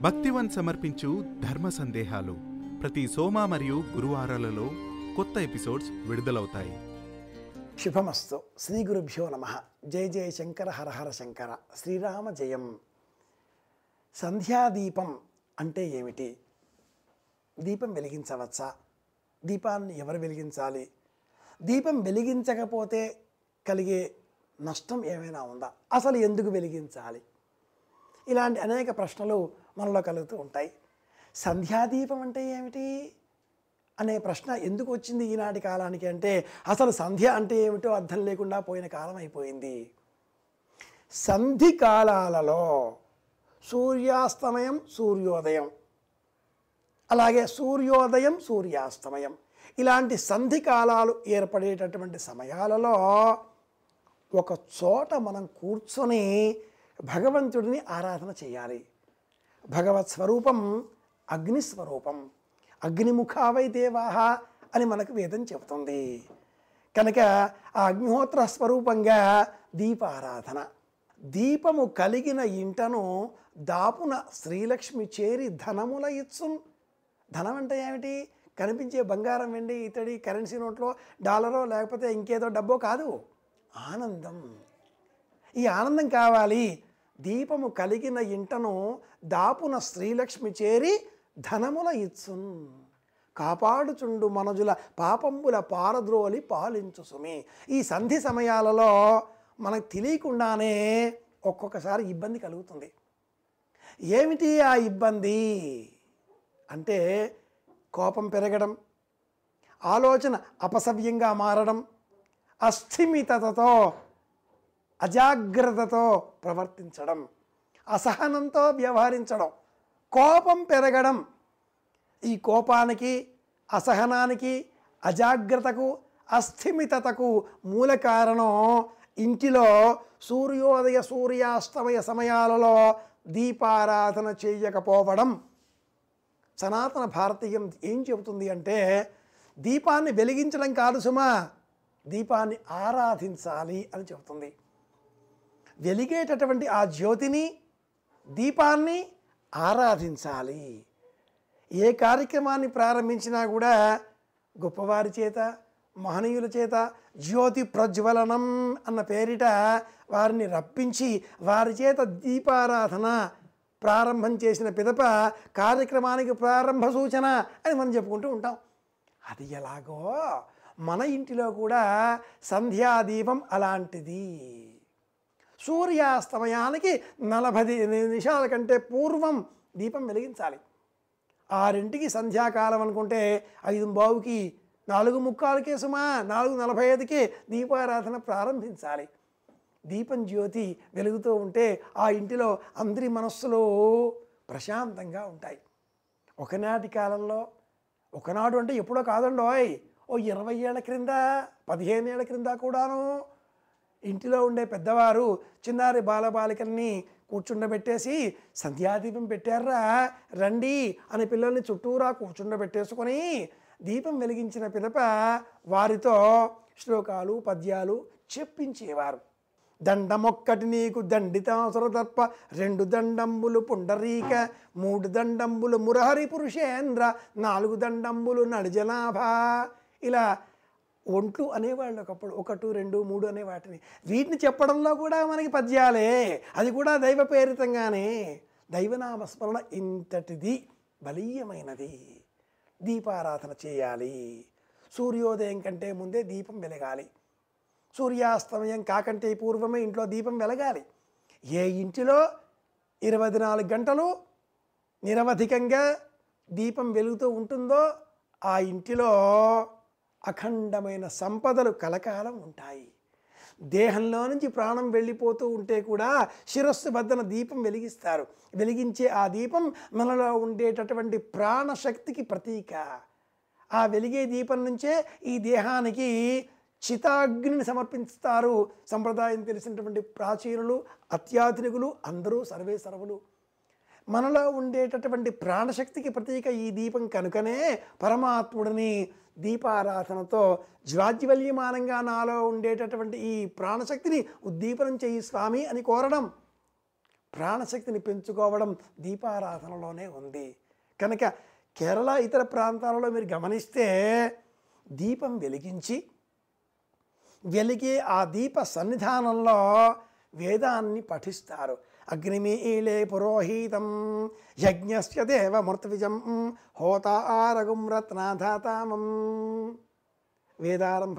భక్తివన్ సమర్పించు ధర్మ సందేహాలు ప్రతి సోమ మరియు గురువారాలలో కొత్త ఎపిసోడ్స్ విడుదలవుతాయి. శుభమస్తు. శ్రీ గురుభ్యో నమ. జయ జయ శంకర హర హర శంకర. శ్రీరామ జయం. సంధ్యాదీపం అంటే ఏమిటి? దీపం వెలిగించవచ్చా? దీపాన్ని ఎవరు వెలిగించాలి? దీపం వెలిగించకపోతే కలిగే నష్టం ఏమైనా ఉందా? అసలు ఎందుకు వెలిగించాలి? ఇలాంటి అనేక ప్రశ్నలు మనలో కలుగుతూ ఉంటాయి. సంధ్యాదీపం అంటే ఏమిటి? అనే ప్రశ్న ఎందుకు వచ్చింది ఈనాటి కాలానికి అంటే అసలు సంధ్య అంటే ఏమిటో అర్థం లేకుండా పోయిన కాలం అయిపోయింది. సంధి కాలాలలో సూర్యాస్తమయం సూర్యోదయం. అలాగే సూర్యోదయం సూర్యాస్తమయం. ఇలాంటి సంధి కాలాలు ఏర్పడేటటువంటి సమయాలలో ఒక చోట మనం కూర్చొని భగవంతుడిని ఆరాధన చేయాలి. భగవత్ స్వరూపం అగ్నిస్వరూపం అగ్నిముఖావై దేవాహ అని మనకు వేదం చెబుతుంది. కనుక ఆ అగ్నిహోత్ర స్వరూపంగా దీపారాధన దీపము కలిగిన ఇంటను దాపున శ్రీలక్ష్మి చేరి ధనముల ఇచ్చున్ ధనం అంటే ఏమిటి? కనిపించే బంగారం వెండి ఇతడి కరెన్సీ నోట్లో డాలరో లేకపోతే ఇంకేదో డబ్బో కాదు. ఆనందం. ఈ ఆనందం కావాలి. దీపము కలిగిన ఇంటను దాపున శ్రీలక్ష్మి చేరి ధనముల ఇచ్చున్. కాపాడుచుండు మనజుల పాపంబుల పారద్రోలి పాలించు సుమి. ఈ సంధి సమయాలలో మనకు తెలియకుండానే ఒక్కొక్కసారి ఇబ్బంది కలుగుతుంది. ఏమిటి ఆ ఇబ్బంది? అంటే కోపం పెరగడం ఆలోచన అపసవ్యంగా మారడం అస్థిమితతో అజాగ్రత్తతో ప్రవర్తించడం అసహనంతో వ్యవహరించడం కోపం పెరగడం. ఈ కోపానికి అసహనానికి అజాగ్రత్తకు అస్థిమితతకు మూల కారణం ఇంటిలో సూర్యోదయ సూర్యాస్తమయ సమయాలలో దీపారాధన చేయకపోవడం. సనాతన భారతీయం ఏం చెబుతుంది అంటే దీపాన్ని వెలిగించడం కాదు సుమా దీపాన్ని ఆరాధించాలి అని చెబుతుంది. వెలిగేటటువంటి ఆ జ్యోతిని దీపాన్ని ఆరాధించాలి. ఏ కార్యక్రమాన్ని ప్రారంభించినా కూడా గొప్పవారి చేత మహనీయుల చేత జ్యోతి ప్రజ్వలనం అన్న పేరిట వారిని రప్పించి వారి చేత దీపారాధన ప్రారంభం చేసిన పిదప కార్యక్రమానికి ప్రారంభ సూచన అని మనం చెప్పుకుంటూ ఉంటాం. అది ఎలాగో మన ఇంటిలో కూడా సంధ్యాదీపం అలాంటిది. సూర్యాస్తమయానికి నలభై నిమిషాల కంటే పూర్వం దీపం వెలిగించాలి. ఆరింటికి సంధ్యాకాలం అనుకుంటే ఐదు బావుకి నాలుగు ముక్కాలకే సుమా నాలుగు నలభై ఐదుకే దీపారాధన ప్రారంభించాలి. దీపం జ్యోతి వెలుగుతూ ఉంటే ఆ ఇంటిలో అందరి మనస్సులో ప్రశాంతంగా ఉంటాయి. ఒకనాటి కాలంలో ఒకనాడు అంటే ఎప్పుడో కాదండోయ్ ఓ ఇరవై ఏళ్ళ క్రింద పదిహేను ఏళ్ళ క్రింద కూడాను ఇంటిలో ఉండే పెద్దవారు చిన్నారి బాలబాలికల్ని కూర్చుండబెట్టేసి సంధ్యాదీపం పెట్టారా? రండి అని పిల్లల్ని చుట్టూరా కూర్చుండబెట్టేసుకొని దీపం వెలిగించిన పిదప వారితో శ్లోకాలు పద్యాలు చెప్పించేవారు. దండమొక్కటి నీకు దండితాసుర తప్ప రెండు దండంబులు పుండరీక మూడు దండంబులు మురహరి పురుషేంద్ర నాలుగు దండంబులు నడిజనాభ. ఇలా ఒంట్లు అనేవాళ్ళు ఒకప్పుడు ఒకటి రెండు మూడు అనే వాటిని. వీటిని చెప్పడంలో కూడా మనకి పద్యాలే. అది కూడా దైవ ప్రేరితంగానే దైవనామస్మరణ ఇంతటిది బలీయమైనది. దీపారాధన చేయాలి. సూర్యోదయం కంటే ముందే దీపం వెలగాలి. సూర్యాస్తమయం కాకంటే పూర్వమే ఇంట్లో దీపం వెలగాలి. ఏ ఇంటిలో ఇరవై నాలుగు గంటలు నిరవధికంగా దీపం వెలుగుతూ ఉంటుందో ఆ ఇంటిలో అఖండమైన సంపదలు కలకాలం ఉంటాయి. దేహంలో నుంచి ప్రాణం వెళ్ళిపోతూ ఉంటే కూడా శిరస్సు వద్దన దీపం వెలిగిస్తారు. వెలిగించే ఆ దీపం మనలో ఉండేటటువంటి ప్రాణశక్తికి ప్రతీక. ఆ వెలిగే దీపం నుంచే ఈ దేహానికి చితాగ్నిని సమర్పిస్తారు. సంప్రదాయం తెలిసినటువంటి ప్రాచీనులు అత్యాధునికులు అందరూ సర్వే సర్వులు మనలో ఉండేటటువంటి ప్రాణశక్తికి ప్రతీక ఈ దీపం కనుకనే పరమాత్ముడిని దీపారాధనతో జ్వాజ్వల్యమానంగా నాలో ఉండేటటువంటి ఈ ప్రాణశక్తిని ఉద్దీపనం చేయి స్వామి అని కోరడం. ప్రాణశక్తిని పెంచుకోవడం దీపారాధనలోనే ఉంది. కనుక కేరళ ఇతర ప్రాంతాలలో మీరు గమనిస్తే దీపం వెలిగించి వెలిగే ఆ దీప సన్నిధానంలో వేదాన్ని పఠిస్తారు. అగ్నిమీలే పురోహీతం. యజ్ఞస్య దేవమృత్విజం మృతవిజం హోతారగుం రత్నాధాతామం. వేదారంభ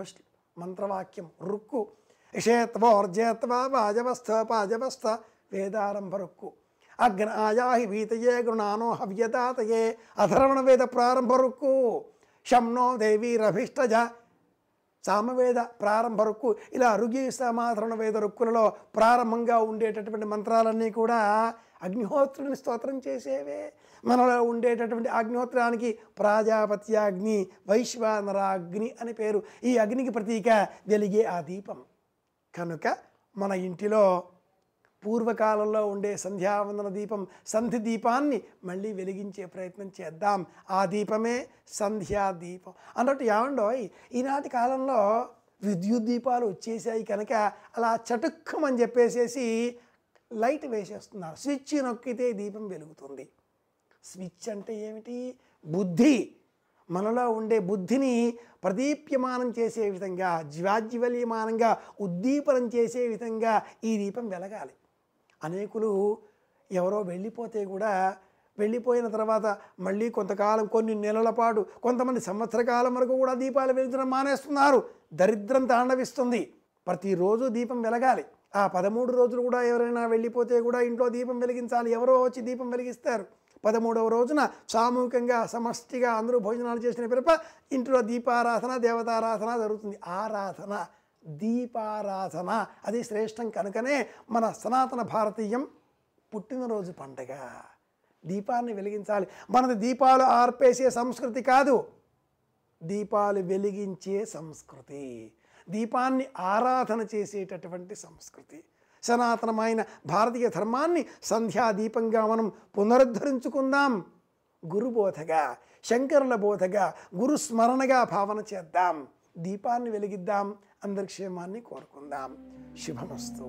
మంత్రవాక్యం. రుక్కు. ఇషేత్వోర్జేత్వా పాజవస్థ పాజవస్థ. వేదారంభ రుక్కు. అగ్న ఆయాహి వీతయే గృణానో హవ్యదాతయే. అధర్వణ వేద ప్రారంభ రుక్కు. శంనో దేవీరభిష్టజ సామవేద ప్రారంభ రుక్కు. ఇలా రుగి సమాధరణ వేద రుక్కులలో ప్రారంభంగా ఉండేటటువంటి మంత్రాలన్నీ కూడా అగ్నిహోత్రుని స్తోత్రం చేసేవే. మనలో ఉండేటటువంటి అగ్నిహోత్రానికి ప్రాజాపత్యాగ్ని వైశ్వానరాగ్ని అని పేరు. ఈ అగ్నికి ప్రతీక వెలిగే ఆ దీపం. కనుక మన ఇంటిలో పూర్వకాలంలో ఉండే సంధ్యావందన దీపం సంధి దీపాన్ని మళ్ళీ వెలిగించే ప్రయత్నం చేద్దాం. ఆ దీపమే సంధ్యా దీపం. అన్నట్టు ఏమండో ఈనాటి కాలంలో విద్యుత్ దీపాలు వచ్చేసాయి కనుక అలా చటుక్కమని చెప్పేసేసి లైట్ వేసేస్తున్నారు. స్విచ్ నొక్కితే దీపం వెలుగుతుంది. స్విచ్ అంటే ఏమిటి? బుద్ధి. మనలో ఉండే బుద్ధిని ప్రదీప్యమానం చేసే విధంగా జ్వాజ్వల్యమానంగా ఉద్దీపనం చేసే విధంగా ఈ దీపం వెలగాలి. అనేకులు ఎవరో వెళ్ళిపోతే కూడా వెళ్ళిపోయిన తర్వాత మళ్ళీ కొంతకాలం కొన్ని నెలల పాటు కొంతమంది సంవత్సర కాలం వరకు కూడా దీపాలు వెలిగించడం మానేస్తున్నారు. దరిద్రం తాండవిస్తుంది. ప్రతిరోజు దీపం వెలగాలి. ఆ పదమూడు రోజులు కూడా ఎవరైనా వెళ్ళిపోతే కూడా ఇంట్లో దీపం వెలిగించాలి. ఎవరో వచ్చి దీపం వెలిగిస్తారు. పదమూడవ రోజున సామూహికంగా సమష్టిగా అందరూ భోజనాలు చేసిన పిరప ఇంట్లో దీపారాధన దేవతారాధన జరుగుతుంది. ఆరాధన దీపారాధన. అది శ్రేష్టం కనుకనే మన సనాతన భారతీయం పుట్టినరోజు పండగ. దీపాన్ని వెలిగించాలి. మనది దీపాలు ఆర్పేసే సంస్కృతి కాదు. దీపాలు వెలిగించే సంస్కృతి. దీపాన్ని ఆరాధన చేసేటటువంటి సంస్కృతి. సనాతనమైన భారతీయ ధర్మాన్ని సంధ్యాదీపంగా మనం పునరుద్ధరించుకుందాం. గురుబోధగా శంకరుల బోధగా గురుస్మరణగా భావన చేద్దాం. దీపాన్ని వెలిగిద్దాం. అందరి క్షేమాన్ని కోరుకుందాం. శుభమస్తు.